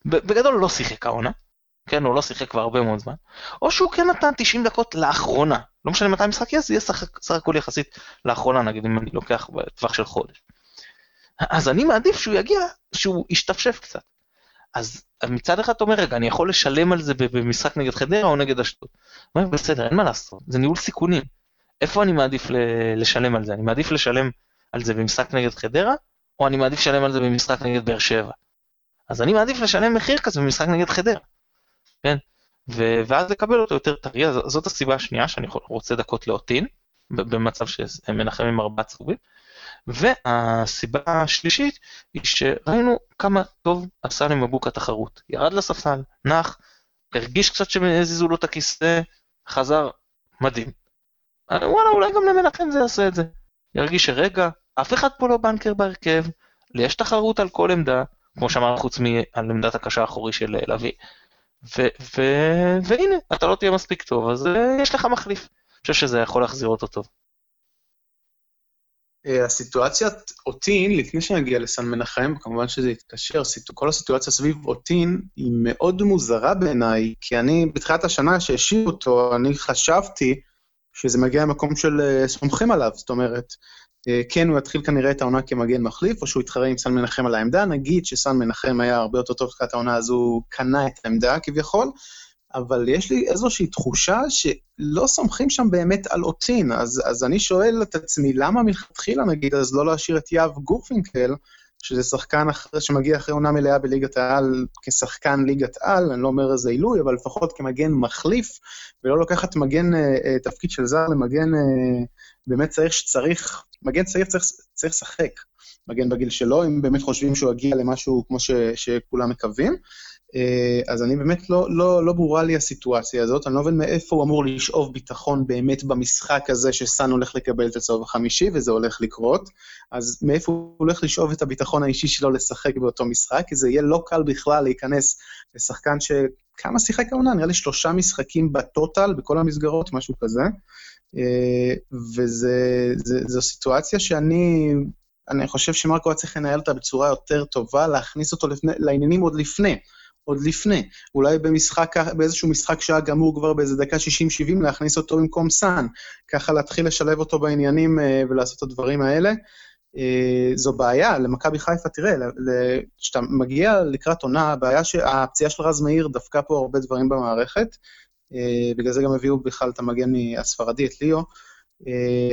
בגדול לא שיחק העונה, כן, הוא לא שיחק כבר הרבה מאוד זמן, או שהוא כן נתן 90 דקות לאחרונה, לא משנה מתי המשחק יהיה, זה יהיה סך הכל יחסית לאחרונה, נגיד אם אני לוקח בטווח של חודש. אז אני מעדיף שהוא יגיע, שהוא ישתפשף קצת. אז מצד אחד אתה אומר, רגע, אני יכול לשלם על זה במשחק נגד חדרה או נגד אשדוד. אומר, בסדר, אין מה לעשות, זה ניהול סיכונים. איפה אני מעדיף לשלם על זה? אני מעדיף לשלם על זה במשחק נגד חדרה, או אני מעדיף לשלם על זה במשחק נגד באר שבע? אז אני מעדיף לשלם מחיר כזה במשחק נגד חדרה, כן? ו- ואז לקבל אותו יותר טרי, זאת הסיבה השנייה שאני רוצה דקות לאוטין, במצב שמנחם עם ארבעה צהובים. והסיבה השלישית היא שראינו כמה טוב עשה למבוק התחרות. ירד לספסל, נח, הרגיש קצת שהזיזו לו את הכיסא, חזר, מדהים. וואלה, אולי גם למנחם זה יעשה את זה. ירגיש שרגע, אף אחד פה לא בנקר בהרכב, יש תחרות על כל עמדה, כמו שאמרנו חוץ מעל עמדת הקשר האחורי של לביא. והנה, אתה לא תהיה מספיק טוב, אז uh, יש לך מחליף. אני חושב שזה יכול להחזיר אותו טוב. אה, הסיטואציית אוטין, לפני שנגיע לסן מנחם, כמובן שזה יתקשר, כל הסיטואציה סביב אוטין היא מאוד מוזרה בעיניי, כי אני, בתחילת השנה שהשאירו אותו, אני חשבתי שזה מגיע למקום של אה, סומכים עליו, זאת אומרת, אה, כן, הוא יתחיל כנראה את העונה כמגן מחליף, או שהוא יתחרה עם סן מנחם על העמדה, נגיד שסן מנחם היה הרבה יותר טוב בתחילת העונה, אז הוא קנה את העמדה כביכול, אבל יש לי איזושהי תחושה שלא סומכים שם באמת על אוטין, אז, אז אני שואל את עצמי, למה מלכתחילה נגיד, אז לא להשאיר את יהב גורפינקל, שזה שחקן אחרי, שמגיע אחרי עונה מלאה בליגת העל כשחקן ליגת על, אני לא אומר איזה עילוי, אבל לפחות כמגן מחליף, ולא לקחת מגן, אה, תפקיד של זר למגן אה, באמת צריך שצריך, מגן צעיר צריך, צריך לשחק, מגן בגיל שלו, אם באמת חושבים שהוא יגיע למשהו כמו ש, שכולם מקווים. אה, אז אני באמת לא, לא, לא ברורה לי הסיטואציה הזאת, אני לא מבין מאיפה הוא אמור לשאוב ביטחון באמת במשחק הזה שסאן הולך לקבל את הצהוב החמישי, וזה הולך לקרות, אז מאיפה הוא הולך לשאוב את הביטחון האישי שלו לשחק באותו משחק, כי זה יהיה לא קל בכלל להיכנס לשחקן שכמה שיחק העונה? נראה לי שלושה משחקים בטוטל, בכל המסגרות, משהו כזה. אה, וזו סיטואציה שאני אני חושב שמרקו היה צריך לנהל אותה בצורה יותר טובה, להכניס אותו לפני, לעניינים עוד לפני. עוד לפני. אולי במשחק, באיזשהו משחק שהיה גמור כבר באיזה דקה 60-70, להכניס אותו במקום סאן. ככה להתחיל לשלב אותו בעניינים אה, ולעשות את הדברים האלה. אה, זו בעיה, למכבי חיפה, תראה, כשאתה מגיע לקראת עונה, הבעיה שהפציעה של רז מאיר דפקה פה הרבה דברים במערכת, אה, בגלל זה גם הביאו בכלל את המגן הספרדי, את ליאו,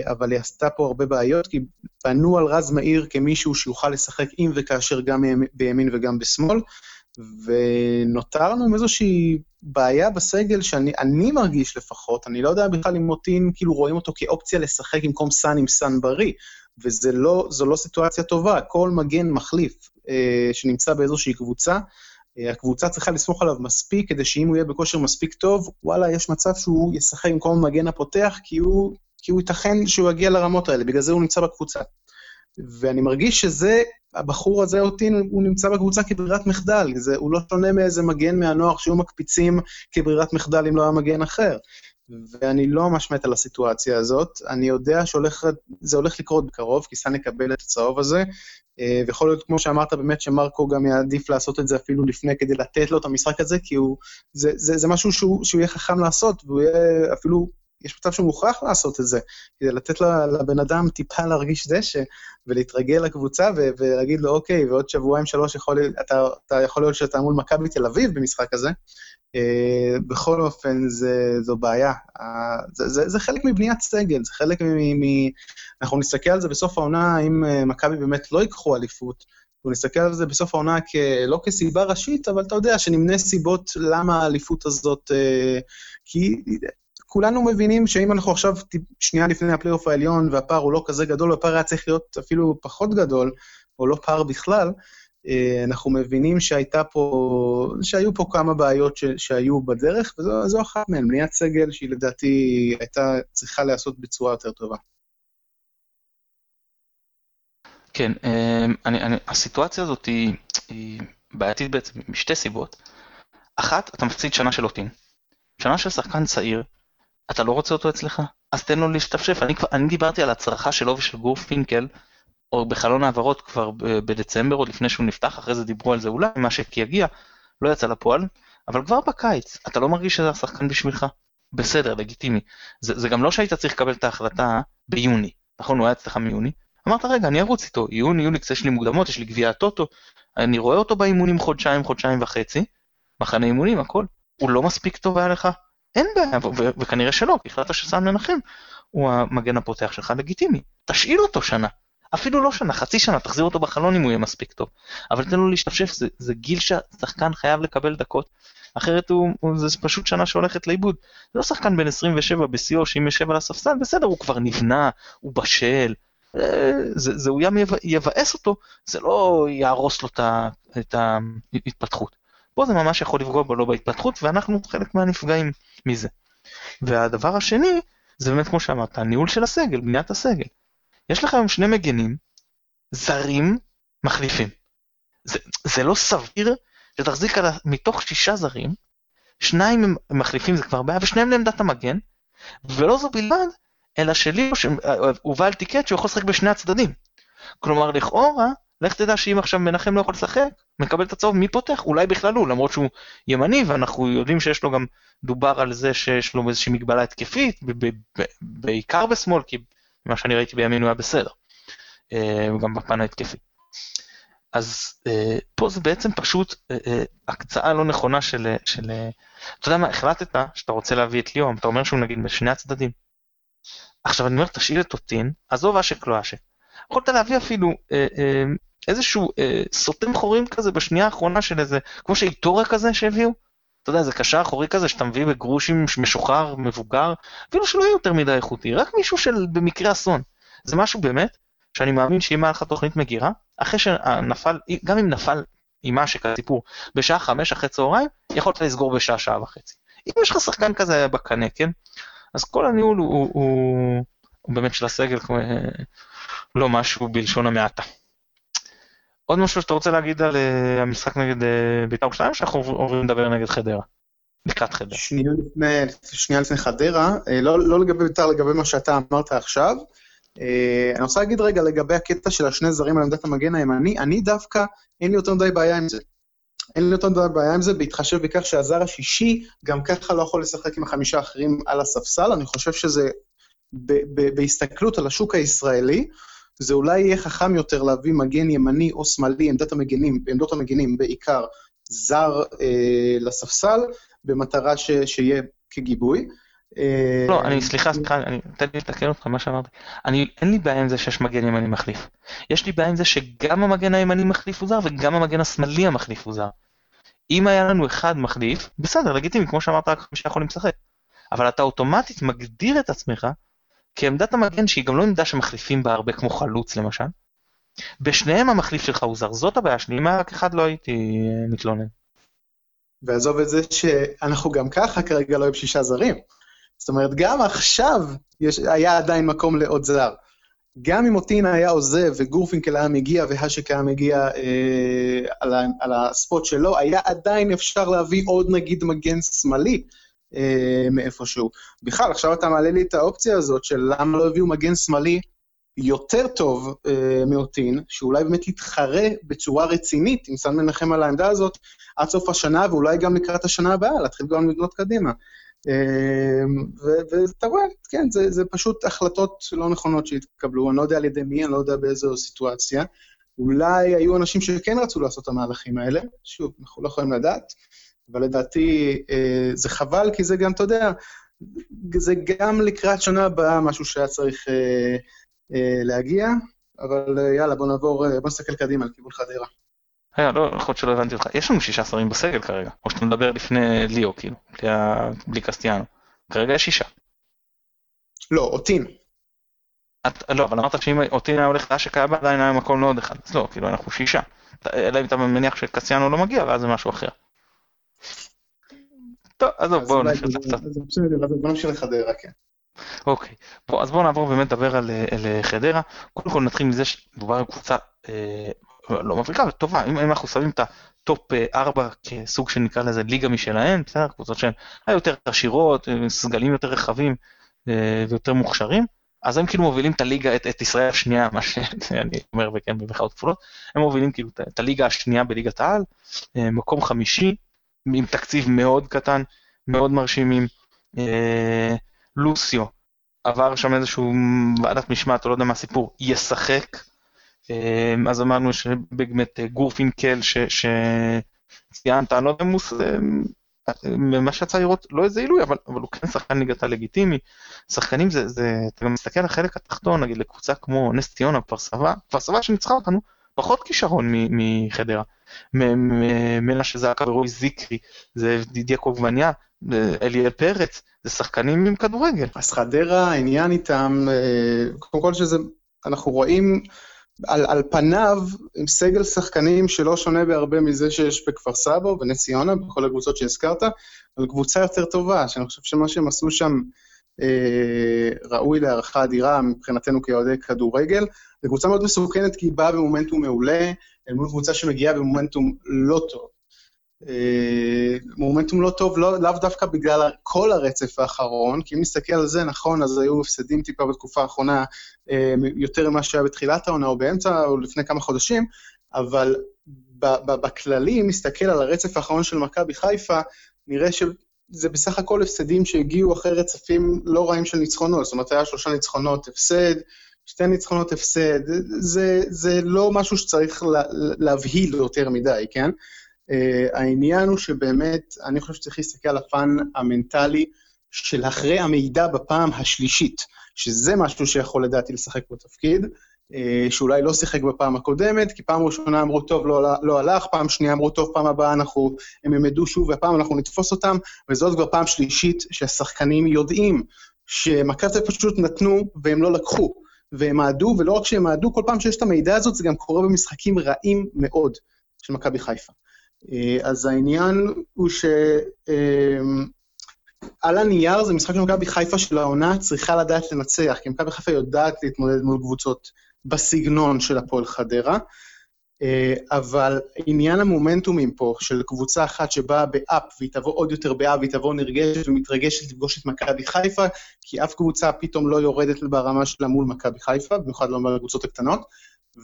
אבל היא עשתה פה הרבה בעיות, כי בנו על רז מאיר כמישהו שיוכל לשחק אם וכאשר גם בימין וגם בשמאל, ונותרנו עם איזושהי בעיה בסגל שאני מרגיש לפחות, אני לא יודע בכלל אם מוטין, כאילו רואים אותו כאופציה לשחק במקום סאן עם סאן בריא, וזו לא, לא סיטואציה טובה, כל מגן מחליף אה, שנמצא באיזושהי קבוצה, אה, הקבוצה צריכה לסמוך עליו מספיק, כדי שאם הוא יהיה בכושר מספיק טוב, וואלה, יש מצב שהוא ישחק במקום המגן הפותח, כי הוא, כי הוא ייתכן שהוא יגיע לרמות האלה, בגלל זה הוא נמצא בקבוצה. ואני מרגיש שזה, הבחור הזה אותי, הוא נמצא בקבוצה כברירת מחדל, זה, הוא לא שונה מאיזה מגן מהנוער שהיו מקפיצים כברירת מחדל אם לא היה מגן אחר. ואני לא ממש מת על הסיטואציה הזאת. אני יודע שזה הולך לקרות בקרוב, כי סאן יקבל את הצהוב הזה, אה, ויכול להיות, כמו שאמרת, באמת שמרקו גם יעדיף לעשות את זה אפילו לפני, כדי לתת לו את המשחק הזה, כי הוא, זה, זה, זה משהו שהוא, שהוא יהיה חכם לעשות, והוא יהיה אפילו יש מצב שהוא מוכרח לעשות את זה, כדי לתת לבן אדם טיפה להרגיש דשא ולהתרגל לקבוצה ולהגיד לו, אוקיי, ועוד שבועיים, שלוש, יכול, אתה, אתה יכול להיות שאתה מול מכבי תל אביב במשחק הזה. Uh, בכל אופן, זה, זו בעיה. Uh, זה, זה, זה חלק מבניית סגל, זה חלק מ... מ אנחנו נסתכל על זה בסוף העונה, אם uh, מכבי באמת לא ייקחו אליפות, ונסתכל על זה בסוף העונה כ... לא כסיבה ראשית, אבל אתה יודע שנמנה סיבות למה האליפות הזאת... כי כולנו מבינים שאם אנחנו עכשיו שנייה לפני הפלייאוף העליון והפער הוא לא כזה גדול, הפער היה צריך להיות אפילו פחות גדול, או לא פער בכלל, אה, אנחנו מבינים שהייתה פה, שהיו פה כמה בעיות ש, שהיו בדרך, וזו אחת מהן, בניית סגל שהיא לדעתי הייתה צריכה להיעשות בצורה יותר טובה. כן, אה, אני, אני, הסיטואציה הזאת היא, היא בעייתית בעצם משתי סיבות. אחת, אתה מפסיד שנה של אוטין. שנה של שחקן צעיר, אתה לא רוצה אותו אצלך? אז תן לו להשתפשף. אני, כבר, אני דיברתי על הצרחה שלו ושל גור פינקל, או בחלון העברות כבר בדצמבר, עוד לפני שהוא נפתח, אחרי זה דיברו על זה אולי, מה שיגיע, לא יצא לפועל. אבל כבר בקיץ, אתה לא מרגיש שזה השחקן בשבילך? בסדר, לגיטימי. זה, זה גם לא שהיית צריך לקבל את ההחלטה ביוני, נכון? הוא היה אצלך מיוני. אמרת, רגע, אני ארוץ איתו, יוני, יולי, יש לי מוקדמות, יש לי גביע הטוטו, אני רואה אותו באימונים חודשיים, חודשיים וחצי, מחנה אימונים, הכל. הוא לא מספיק טוב היה לך? אין בעיה, וכנראה שלא, כי החלטת שסן מנחם הוא המגן הפותח שלך לגיטימי. תשאיר אותו שנה. אפילו לא שנה, חצי שנה, תחזיר אותו בחלון אם הוא יהיה מספיק טוב. אבל תן לו להשתפשף, זה, זה גיל שהשחקן חייב לקבל דקות, אחרת הוא, הוא, זה פשוט שנה שהולכת לאיבוד. זה לא שחקן בן 27 בשיאו שאם יושב על הספסל, בסדר, הוא כבר נבנה, הוא בשל, אה, זה, זה הוא ים יבאס אותו, זה לא יהרוס לו את ההתפתחות. פה זה ממש יכול לפגוע בו לא בהתפתחות, ואנחנו חלק מהנפגעים מזה. והדבר השני, זה באמת כמו שאמרת, הניהול של הסגל, בניית הסגל. יש לך היום שני מגנים, זרים, מחליפים. זה, זה לא סביר שתחזיק על, מתוך שישה זרים, שניים הם מחליפים זה כבר בעיה, ושניהם לעמדת המגן, ולא זו בלבד, אלא שלי הוא בא על טיקט שהוא יכול לשחק בשני הצדדים. כלומר, לכאורה, לך תדע שאם עכשיו מנחם לא יכול לשחק, מקבל את הצהוב, מי פותח? אולי בכלל הוא, למרות שהוא ימני, ואנחנו יודעים שיש לו גם, דובר על זה שיש לו איזושהי מגבלה התקפית, בעיקר בשמאל, כי מה שאני ראיתי בימין הוא היה בסדר, אה, גם בפן ההתקפי. אז אה, פה זה בעצם פשוט אה, הקצאה לא נכונה של, של, אתה יודע מה, החלטת שאתה רוצה להביא את ליאום, אתה אומר שהוא נגיד בשני הצדדים. עכשיו אני אומר, תשאיר את אותין, עזוב אשק לא אשק. יכולת להביא אפילו אה, אה, איזשהו אה, סותם חורים כזה בשנייה האחרונה של איזה, כמו שאיטורה כזה שהביאו. אתה יודע, זה קשר אחורי כזה שאתה מביא בגרושים משוחרר, מבוגר, אפילו שלא יהיה יותר מדי איכותי, רק מישהו של במקרה אסון. זה משהו באמת, שאני מאמין שאם היה לך תוכנית מגירה, אחרי שנפל, גם אם נפל עם אשק הסיפור בשעה חמש אחרי צהריים, יכולת לסגור בשעה שעה וחצי. אם יש לך שחקן כזה בקנה, כן? אז כל הניהול הוא, הוא, הוא, הוא באמת של הסגל, כמו, לא משהו בלשון המעטה. עוד משהו שאתה רוצה להגיד על uh, המשחק נגד uh, בית"ר ירושלים, שאנחנו עוברים לדבר נגד חדרה? לקראת חדרה. שנייה לפני, שנייה לפני חדרה, uh, לא, לא לגבי בית"ר, לגבי מה שאתה אמרת עכשיו. אני רוצה להגיד רגע לגבי הקטע של השני זרים על עמדת המגן הימני, אני דווקא, אין לי יותר מדי בעיה עם זה. אין לי יותר מדי בעיה עם זה, בהתחשב בכך שהזר השישי גם ככה לא יכול לשחק עם החמישה האחרים על הספסל, אני חושב שזה, בהסתכלות על השוק הישראלי, זה אולי יהיה חכם יותר להביא מגן ימני או שמאלי, עמדת המגנים, בעמדות המגנים בעיקר, זר אה, לספסל, במטרה ש, שיהיה כגיבוי. אה, לא, אני, סליחה, סליחה, אני, תן לי לתקן אותך מה שאמרתי. אני, אין לי בעיה עם זה שיש מגן ימני מחליף. יש לי בעיה עם זה שגם המגן הימני מחליף הוא זר וגם המגן השמאלי המחליף הוא זר. אם היה לנו אחד מחליף, בסדר, לגיטימי, כמו שאמרת, רק חמישה יכולים לשחק. אבל אתה אוטומטית מגדיר את עצמך כעמדת המגן שהיא גם לא עמדה שמחליפים בה הרבה כמו חלוץ למשל. בשניהם המחליף שלך הוא זר, זאת הבעיה שלי, אם היה רק אחד לא הייתי אה, מתלונן. ועזוב את זה שאנחנו גם ככה כרגע לא עם שישה זרים. זאת אומרת, גם עכשיו יש, היה עדיין מקום לעוד זר. גם אם אוטינה היה עוזב וגורפינקל היה מגיע והשק היה מגיע אה, על, ה, על הספוט שלו, היה עדיין אפשר להביא עוד נגיד מגן שמאלי. אה, מאיפשהו. בכלל, עכשיו אתה מעלה לי את האופציה הזאת של למה לא הביאו מגן שמאלי יותר טוב אה, מאוטין, שאולי באמת יתחרה בצורה רצינית עם סן מנחם על העמדה הזאת עד סוף השנה, ואולי גם לקראת השנה הבאה, להתחיל גם לבנות קדימה. אה, ואתה רואה, כן, זה, זה פשוט החלטות לא נכונות שהתקבלו, אני לא יודע על ידי מי, אני לא יודע באיזו סיטואציה. אולי היו אנשים שכן רצו לעשות את המהלכים האלה, שוב, אנחנו לא יכולים לדעת. אבל לדעתי אה, זה חבל, כי זה גם, אתה יודע, זה גם לקראת שנה הבאה משהו שהיה צריך אה, אה, להגיע, אבל יאללה, בוא נעבור, בוא נסתכל קדימה על כיוון חדרה. רגע, לא, יכול להיות שלא הבנתי אותך. יש לנו שישה שרים בסגל כרגע, או שאתה מדבר לפני ליאו, כאילו, בלי, בלי קסטיאנו. כרגע יש שישה. לא, אותין. את, לא, אבל אמרת שאם אותין היה הולך לאשק היה עדיין היה מקום לעוד אחד. אז לא, כאילו, אנחנו שישה. אלא אם אתה מניח שקסטיאנו לא מגיע, ואז זה משהו אחר. טוב, עזוב, בואו נמשיך לחדרה, כן. אוקיי, בוא, אז בואו נעבור באמת לדבר על, על חדרה. קודם כל נתחיל מזה שמדובר על קבוצה אה, לא מבריקה, אבל טובה. אם, אם אנחנו שמים את הטופ 4 אה, כסוג שנקרא לזה ליגה משלהן, בסדר, קבוצות שהן היותר עשירות, אה, סגלים יותר רחבים אה, ויותר מוכשרים, אז הם כאילו מובילים את הליגה, את, את ישראל השנייה, מה שאני אומר וכן במחאות כפולות, הם מובילים כאילו את, את הליגה השנייה בליגת העל, אה, מקום חמישי, עם תקציב מאוד קטן, מאוד מרשימים. אה, לוסיו עבר שם איזשהו ועדת משמעת, או לא יודע מה הסיפור, ישחק. אה, אז אמרנו שבאמת גורפינקל שציינת, אני לא יודע אם הוא... ממה שיצא לראות, לא איזה עילוי, אבל, אבל הוא כן שחקן ליגת הלגיטימי. שחקנים זה, זה, אתה גם מסתכל על החלק התחתון, נגיד לקבוצה כמו נס ציונה, כפר סבא, כפר סבא שניצחה אותנו, פחות כישרון מחדרה. מנשה זעקה ורועי זיקרי, זה דידיה קוגבניה, אליאל פרץ, זה שחקנים עם כדורגל. אז חדרה, העניין איתם, אה, קודם כל שזה, אנחנו רואים על, על פניו עם סגל שחקנים שלא שונה בהרבה מזה שיש בכפר סבא ובנס ציונה, בכל הקבוצות שהזכרת, אבל קבוצה יותר טובה, שאני חושב שמה שהם עשו שם ראוי להערכה אדירה מבחינתנו כאוהדי כדורגל. זו קבוצה מאוד מסוכנת כי היא באה במומנטום מעולה, אל מול קבוצה שמגיעה במומנטום לא טוב. אה, מומנטום לא טוב, לא, לאו דווקא בגלל כל הרצף האחרון, כי אם נסתכל על זה, נכון, אז היו הפסדים טיפה בתקופה האחרונה אה, יותר ממה שהיה בתחילת העונה או באמצע או לפני כמה חודשים, אבל בכללי, אם נסתכל על הרצף האחרון של מכבי חיפה, נראה שזה בסך הכל הפסדים שהגיעו אחרי רצפים לא רעים של ניצחונות, זאת אומרת, היה שלושה ניצחונות הפסד, שתי ניצחונות הפסד, זה, זה לא משהו שצריך לה, להבהיל יותר מדי, כן? Uh, העניין הוא שבאמת, אני חושב שצריך להסתכל על הפן המנטלי של אחרי המידע בפעם השלישית, שזה משהו שיכול לדעתי לשחק בתפקיד, uh, שאולי לא שיחק בפעם הקודמת, כי פעם ראשונה אמרו, טוב, לא, לא הלך, פעם שנייה אמרו, טוב, פעם הבאה אנחנו, הם ילמדו שוב, והפעם אנחנו נתפוס אותם, וזאת כבר פעם שלישית שהשחקנים יודעים שמכבי פשוט נתנו והם לא לקחו, והם מעדו, ולא רק שהם מעדו, כל פעם שיש את המידע הזאת, זה גם קורה במשחקים רעים מאוד של מכבי חיפה. אה, אז העניין הוא ש... אמ, על הנייר זה משחק של מכבי חיפה של העונה צריכה לדעת לנצח, כי מכבי חיפה יודעת להתמודד מול קבוצות בסגנון של הפועל חדרה, אה, אבל עניין המומנטומים פה של קבוצה אחת שבאה באפ והיא תבוא עוד יותר באפ והיא תבוא נרגשת ומתרגשת לפגוש את מכבי חיפה, כי אף קבוצה פתאום לא יורדת ברמה שלה מול מכבי חיפה, במיוחד לא בקבוצות הקטנות,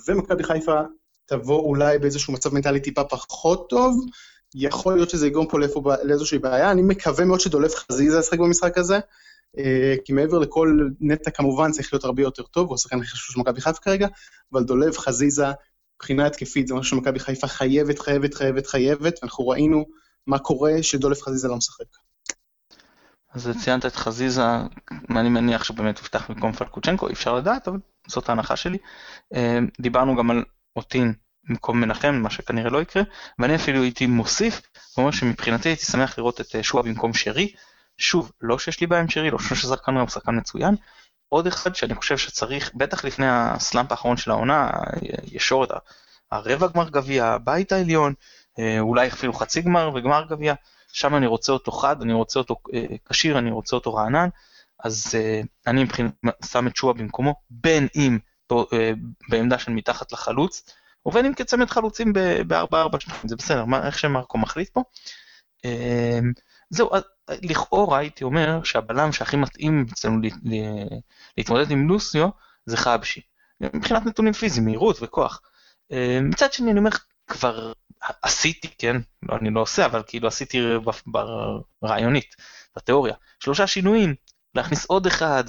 ומכבי חיפה תבוא אולי באיזשהו מצב מנטלי טיפה פחות טוב, יכול להיות שזה יגרום פה לאיזושהי בעיה. אני מקווה מאוד שדולף חזיזה ישחק במשחק הזה, כי מעבר לכל נטע כמובן צריך להיות הרבה יותר טוב, הוא השחקן הכי חשוב של מכבי חיפה כרגע, אבל דולב חזיזה, מבחינה התקפית, זה משהו שמכבי חיפה חייבת, חייבת, חייבת, חייבת, ואנחנו ראינו מה קורה שדולף חזיזה לא משחק. אז ציינת את חזיזה, אני מניח שבאמת יפתח במקום פלקוצ'נקו, אי אפשר לדעת, אבל זאת ההנחה שלי. אה, דיברנו גם על אותין במקום מנחם, מה שכנראה לא יקרה, ואני אפילו הייתי מוסיף, ואומר שמבחינתי הייתי שמח לראות את אה, שועה במקום שרי. שוב, לא שיש לי בעיה עם שרי, לא חושב ששחקן הוא שחקן מצוין. עוד אחד שאני חושב שצריך, בטח לפני הסלאמפ האחרון של העונה, ישורת הרבע גמר גביע, הבית העליון, אה, אולי אפילו חצי גמר וגמר גביע, שם אני רוצה אותו חד, אני רוצה אותו אה, כשיר, אני רוצה אותו רענן, אז אני מבחינת שם את שועה במקומו, בין אם אה, בעמדה של מתחת לחלוץ, ובין אם כצמד חלוצים ב-4-4-2, זה בסדר, מה, איך שמרקו מחליט פה. זהו, לכאורה הייתי אומר שהבלם שהכי מתאים אצלנו להתמודד עם לוסיו זה חבשי. מבחינת נתונים פיזיים, מהירות וכוח. אמ, מצד שני אני אומר, כבר עשיתי, כן, לא, אני לא עושה, אבל כאילו עשיתי ברעיונית, בתיאוריה, שלושה שינויים, להכניס עוד אחד,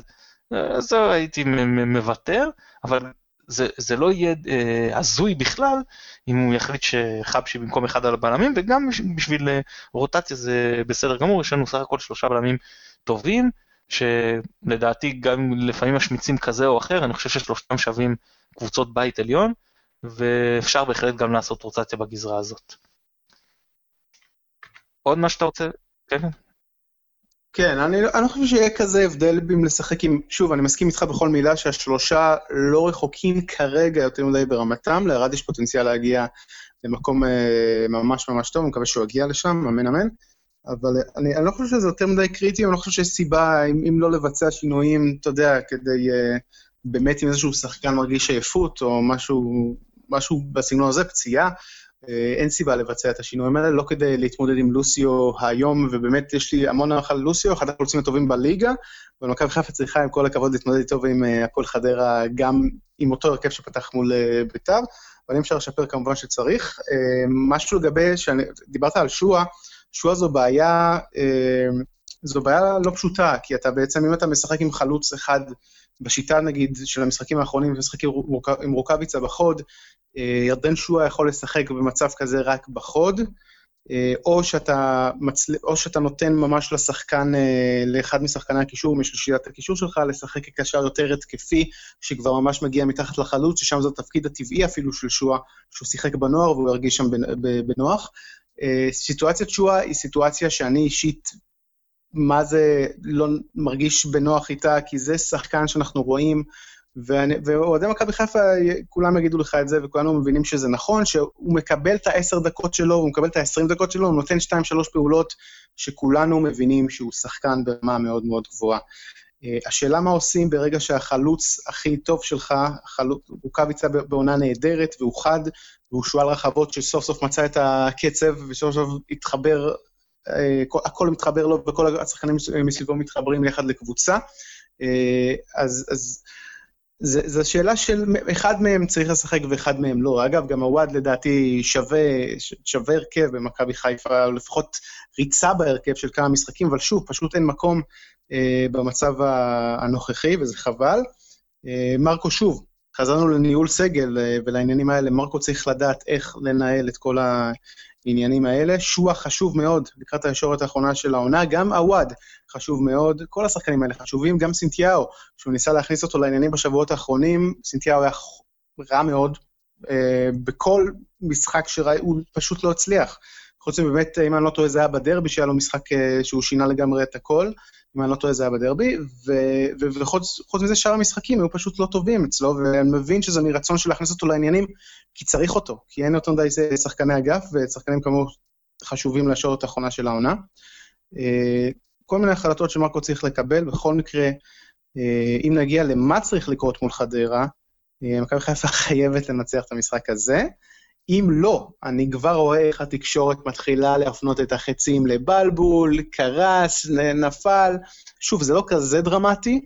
אז הייתי מוותר, אבל זה, זה לא יהיה אה, הזוי בכלל אם הוא יחליט שחבשי במקום אחד על הבלמים, וגם בשביל אה, רוטציה זה בסדר גמור, יש לנו סך הכל שלושה בלמים טובים, שלדעתי גם לפעמים משמיצים כזה או אחר, אני חושב ששלושתם שווים קבוצות בית עליון, ואפשר בהחלט גם לעשות רוטציה בגזרה הזאת. עוד מה שאתה רוצה? כן, כן. כן, אני, אני לא חושב שיהיה כזה הבדל אם לשחק עם, שוב, אני מסכים איתך בכל מילה שהשלושה לא רחוקים כרגע יותר מדי ברמתם, לארד יש פוטנציאל להגיע למקום אה, ממש ממש טוב, אני מקווה שהוא יגיע לשם, אמן אמן. אבל אני, אני לא חושב שזה יותר מדי קריטי, אני לא חושב שיש סיבה, אם, אם לא לבצע שינויים, אתה יודע, כדי אה, באמת אם איזשהו שחקן מרגיש עייפות, או משהו, משהו בסגנון הזה, פציעה, אה, אין סיבה לבצע את השינויים האלה, לא כדי להתמודד עם לוסיו היום, ובאמת יש לי המון הערכה ללוסיו, אחד החלוצים הטובים בליגה, ומכבי חיפה צריכה עם כל הכבוד להתמודד איתו ועם אה, הפועל חדרה, גם עם אותו הרכב שפתח מול אה, ביתר, אבל אם אפשר לשפר כמובן שצריך. משהו לגבי, דיברת על שואה, שועה זו בעיה, אה, זו בעיה לא פשוטה, כי אתה בעצם, אם אתה משחק עם חלוץ אחד, בשיטה נגיד של המשחקים האחרונים, משחקים עם רוקאביצה בחוד, אה, ירדן שועה יכול לשחק במצב כזה רק בחוד, אה, או שאתה, מצל... או שאתה נותן ממש לשחקן, אה, לאחד משחקני הקישור, משלישיית הקישור שלך, לשחק כקשר יותר התקפי, שכבר ממש מגיע מתחת לחלוץ, ששם זה התפקיד הטבעי אפילו של שואה, שהוא שיחק בנוער והוא ירגיש שם בנוח. אה, סיטואציית שואה היא סיטואציה שאני אישית, מה זה לא מרגיש בנוח איתה, כי זה שחקן שאנחנו רואים, ואוהדי מכבי חיפה, כולם יגידו לך את זה, וכולנו מבינים שזה נכון, שהוא מקבל את העשר דקות שלו, הוא מקבל את העשרים דקות שלו, הוא נותן שתיים, שלוש פעולות שכולנו מבינים שהוא שחקן ברמה מאוד מאוד גבוהה. אה, השאלה מה עושים ברגע שהחלוץ הכי טוב שלך, החלוץ, רוקאביצה בעונה נהדרת, והוא חד, והוא שועל רחבות שסוף סוף מצא את הקצב, וסוף סוף התחבר, אה, הכל מתחבר לו, וכל השחקנים מסביבו מתחברים יחד לקבוצה. אה, אז, זו שאלה של אחד מהם צריך לשחק ואחד מהם לא. אגב, גם הוואד לדעתי שווה, שווה הרכב במכבי חיפה, או לפחות ריצה בהרכב של כמה משחקים, אבל שוב, פשוט אין מקום אה, במצב הנוכחי, וזה חבל. אה, מרקו, שוב, חזרנו לניהול סגל אה, ולעניינים האלה, מרקו צריך לדעת איך לנהל את כל העניינים האלה. שועה חשוב מאוד לקראת הישורת האחרונה של העונה, גם עווד חשוב מאוד, כל השחקנים האלה חשובים, גם סינתיאו, שהוא ניסה להכניס אותו לעניינים בשבועות האחרונים, סינתיאו היה רע מאוד. אה, בכל משחק שראה, הוא פשוט לא הצליח. חוץ מבאמת, אם אני לא טועה, זה היה בדרבי, שהיה לו משחק אה, שהוא שינה לגמרי את הכל. אם אני לא טועה זה היה בדרבי, וחוץ מזה שאר המשחקים היו פשוט לא טובים אצלו, ואני מבין שזה מרצון של להכניס אותו לעניינים, כי צריך אותו, כי אין יותר מדי שחקני אגף, ושחקנים כמוהו חשובים לישורת האחרונה של העונה. אה, כל מיני החלטות שמרקו צריך לקבל, בכל מקרה, אה, אם נגיע למה צריך לקרות מול חדרה, אה, מכבי חיפה חייבת לנצח את המשחק הזה. אם לא, אני כבר רואה איך התקשורת מתחילה להפנות את החצים לבלבול, קרס, נפל. שוב, זה לא כזה דרמטי,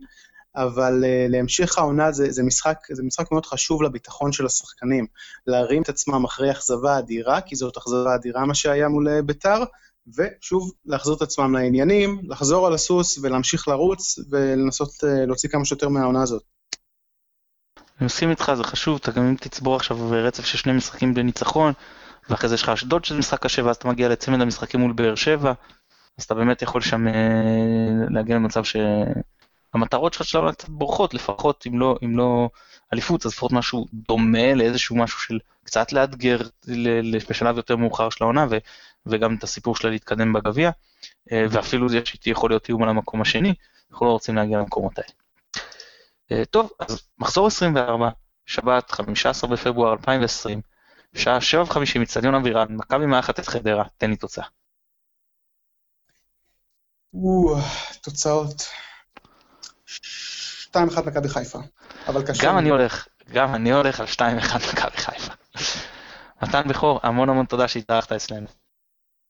אבל uh, להמשך העונה זה, זה, משחק, זה משחק מאוד חשוב לביטחון של השחקנים. להרים את עצמם אחרי אכזבה אדירה, כי זאת אכזבה אדירה מה שהיה מול אה, ביתר, ושוב, להחזיר את עצמם לעניינים, לחזור על הסוס ולהמשיך לרוץ ולנסות uh, להוציא כמה שיותר מהעונה הזאת. אני מסכים איתך, זה חשוב, אתה גם אם תצבור עכשיו רצף של שני משחקים בניצחון, ואחרי זה יש לך אשדוד שזה משחק קשה, ואז אתה מגיע לצמד המשחקים מול באר שבע, אז אתה באמת יכול שם אה, להגיע למצב שהמטרות שלך שלנו קצת בורחות, לפחות אם לא, אם לא אליפות, אז לפחות משהו דומה לאיזשהו משהו של קצת לאתגר בשלב יותר מאוחר של העונה, ו, וגם את הסיפור שלה להתקדם בגביע, אה, ואפילו זה יכול להיות איום על המקום השני, אנחנו לא רוצים להגיע למקומות האלה. אה, טוב, אז מחזור 24, שבת, 15 בפברואר 2020, שעה 7:50, אצטדיון אבירן, מכבי מארחת את חדרה, תן לי תוצאה. תוצאות. 2-1 מכבי חיפה, אבל קשה. גם אני הולך, גם אני הולך על 2-1 מכבי חיפה. מתן בכור, המון המון תודה שהתארחת אצלנו.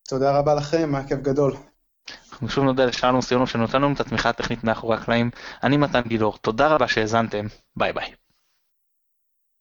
תודה רבה לכם, היה כיף גדול. אנחנו שוב נודה לשלום סיונו שנותן לנו את התמיכה הטכנית מאחורי הקלעים. אני מתן גילאור, תודה רבה שהאזנתם, ביי ביי.